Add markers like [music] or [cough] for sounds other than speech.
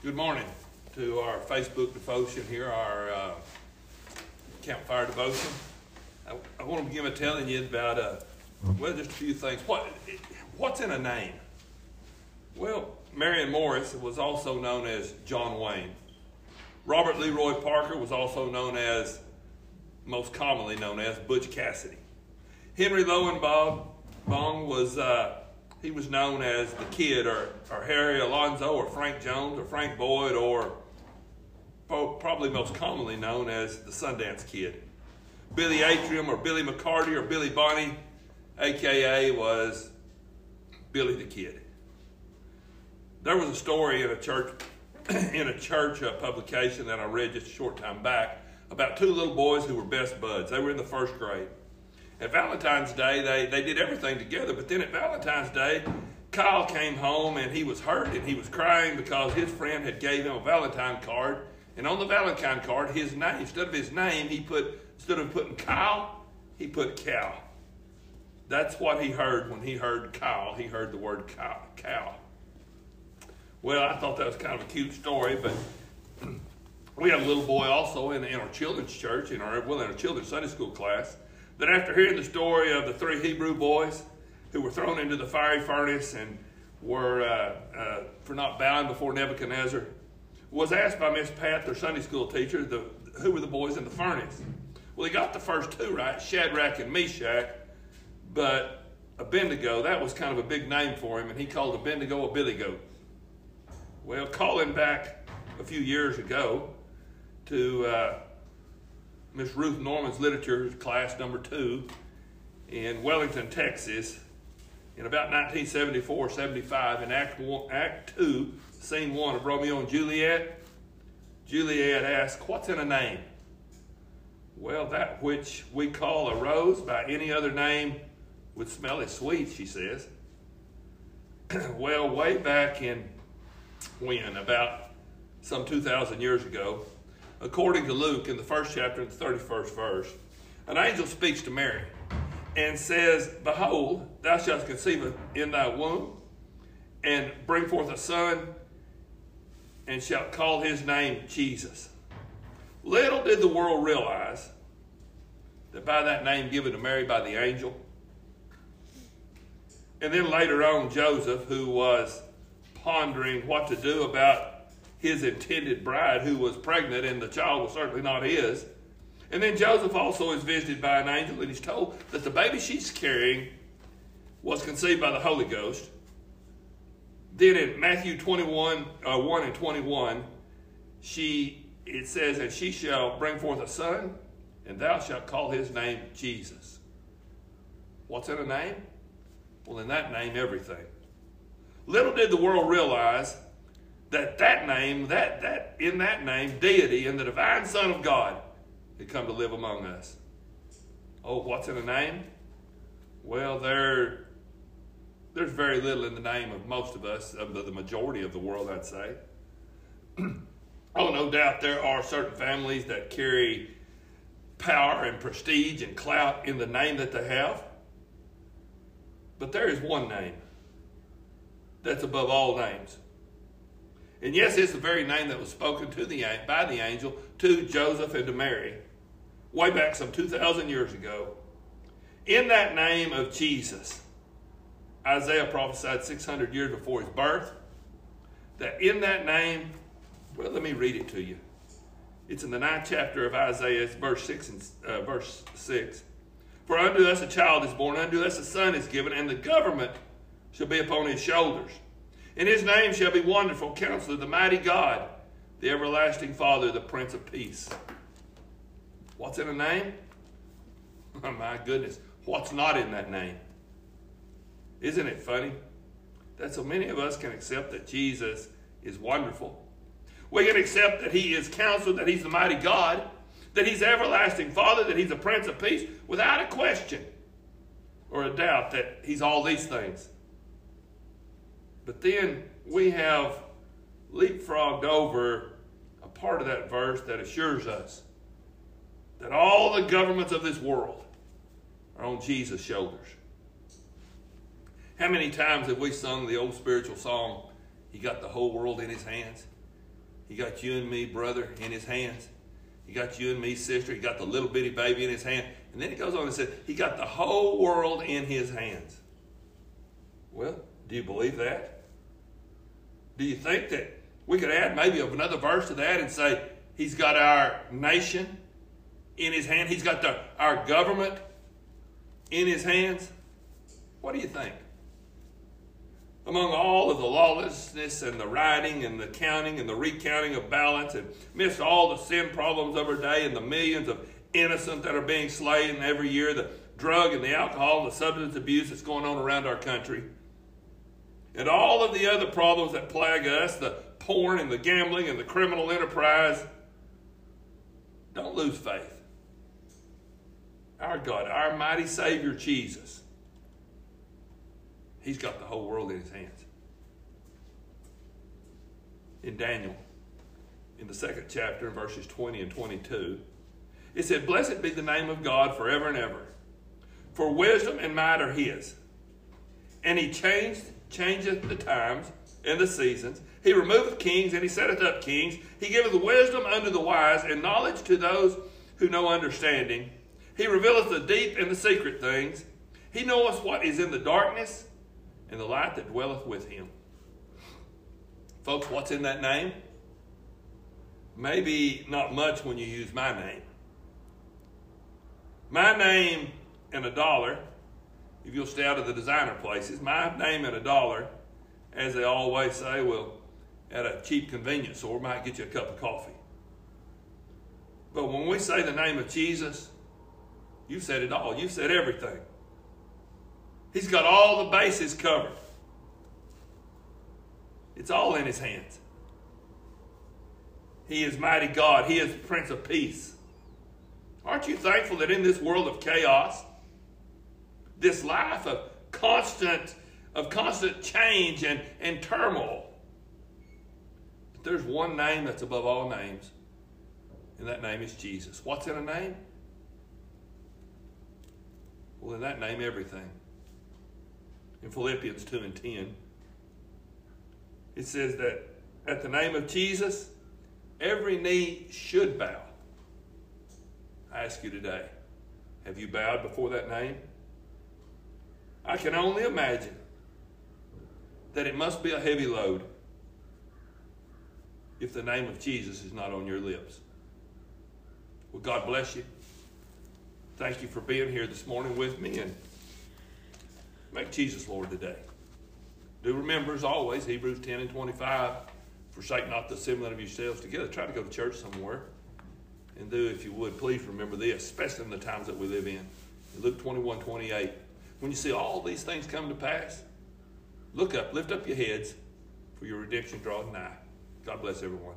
Good morning to our Facebook devotion here, our uh, campfire devotion. I, I want to begin by telling you about, uh, well, just a few things. What, what's in a name? Well, Marion Morris was also known as John Wayne. Robert Leroy Parker was also known as, most commonly known as, Butch Cassidy. Henry Longabaugh was uh, he was known as the kid or, or Harry Alonzo or Frank Jones or Frank Boyd or probably most commonly known as the Sundance Kid. Billy Antrim or Billy McCarty or Billy Bonney, aka was Billy the Kid. There was a story in a church [clears throat] in a church uh, publication that I read just a short time back about two little boys who were best buds. They were in the first grade. At Valentine's Day, they, they did everything together, but then at Valentine's Day, Kyle came home and he was hurt and he was crying because his friend had gave him a Valentine card. And on the Valentine card, his name, instead of his name, he put, instead of putting Kyle, he put cow. That's what he heard when he heard Kyle. He heard the word cow. cow. Well, I thought that was kind of a cute story, but [clears throat] we had a little boy also in, in our children's church, in our, well, in our children's Sunday school class, that after hearing the story of the three Hebrew boys who were thrown into the fiery furnace and were uh, uh, for not bowing before Nebuchadnezzar, was asked by Miss Pat, their Sunday school teacher, the, who were the boys in the furnace. Well, he got the first two right, Shadrach and Meshach, but Abednego, that was kind of a big name for him, and he called Abednego a billy goat. Well, calling back a few years ago to uh, Miss Ruth Norman's literature class number two in Wellington, Texas, in about 1974 75, in Act, one, Act 2, Scene 1 of Romeo and Juliet, Juliet asks, What's in a name? Well, that which we call a rose by any other name would smell as sweet, she says. [clears throat] well, way back in when, about some 2,000 years ago, according to Luke in the first chapter, and the 31st verse, an angel speaks to Mary and says, Behold, thou shalt conceive in thy womb and bring forth a son and shalt call his name Jesus. Little did the world realize that by that name given to Mary by the angel, and then later on, Joseph, who was pondering what to do about his intended bride who was pregnant, and the child was certainly not his. And then Joseph also is visited by an angel, and he's told that the baby she's carrying was conceived by the Holy Ghost. Then in Matthew 21, uh, 1 and 21, she it says, And she shall bring forth a son, and thou shalt call his name Jesus. What's in a name? Well, in that name, everything. Little did the world realize that that name, that, that in that name, deity and the divine Son of God had come to live among us. Oh, what's in a name? Well, there, there's very little in the name of most of us, of the, the majority of the world, I'd say. [clears throat] oh, no doubt there are certain families that carry power and prestige and clout in the name that they have. But there is one name that's above all names. And yes, it's the very name that was spoken to the, by the angel to Joseph and to Mary way back some 2,000 years ago. In that name of Jesus, Isaiah prophesied 600 years before his birth that in that name, well, let me read it to you. It's in the ninth chapter of Isaiah, it's verse 6 and uh, verse 6. For unto us a child is born, unto us a son is given, and the government shall be upon his shoulders and his name shall be Wonderful Counselor, the Mighty God, the Everlasting Father, the Prince of Peace. What's in a name? Oh, [laughs] my goodness. What's not in that name? Isn't it funny that so many of us can accept that Jesus is wonderful? We can accept that he is counselor, that he's the mighty God, that he's everlasting Father, that he's the Prince of Peace, without a question or a doubt that he's all these things. But then we have leapfrogged over a part of that verse that assures us that all the governments of this world are on Jesus' shoulders. How many times have we sung the old spiritual song, He got the whole world in His hands? He got you and me, brother, in his hands. He got you and me, sister. He got the little bitty baby in his hand. And then he goes on and says, He got the whole world in his hands. Well, do you believe that? Do you think that we could add maybe another verse to that and say, He's got our nation in his hand? He's got the, our government in his hands? What do you think? among all of the lawlessness and the writing and the counting and the recounting of ballots and amidst all the sin problems of our day and the millions of innocent that are being slain every year, the drug and the alcohol and the substance abuse that's going on around our country, and all of the other problems that plague us, the porn and the gambling and the criminal enterprise, don't lose faith. Our God, our mighty Savior Jesus, He's got the whole world in his hands. In Daniel, in the second chapter, verses 20 and 22, it said, Blessed be the name of God forever and ever, for wisdom and might are his. And he changed, changeth the times and the seasons. He removeth kings, and he setteth up kings. He giveth wisdom unto the wise, and knowledge to those who know understanding. He revealeth the deep and the secret things. He knoweth what is in the darkness, and the light that dwelleth with him. Folks, what's in that name? Maybe not much when you use my name. My name and a dollar, if you'll stay out of the designer places, my name and a dollar, as they always say, will at a cheap convenience store might get you a cup of coffee. But when we say the name of Jesus, you've said it all. You've said everything. He's got all the bases covered. It's all in his hands. He is mighty God. He is Prince of Peace. Aren't you thankful that in this world of chaos, this life of constant, of constant change and, and turmoil, that there's one name that's above all names, and that name is Jesus. What's in a name? Well, in that name, everything in Philippians 2 and 10. It says that at the name of Jesus, every knee should bow. I ask you today, have you bowed before that name? I can only imagine that it must be a heavy load if the name of Jesus is not on your lips. Well, God bless you. Thank you for being here this morning with me and Make Jesus Lord today. Do remember, as always, Hebrews 10 and 25, forsake not the assembling of yourselves together. Try to go to church somewhere. And do, if you would, please remember this, especially in the times that we live in. Luke 21, 28. When you see all these things come to pass, look up, lift up your heads, for your redemption drawing nigh. God bless everyone.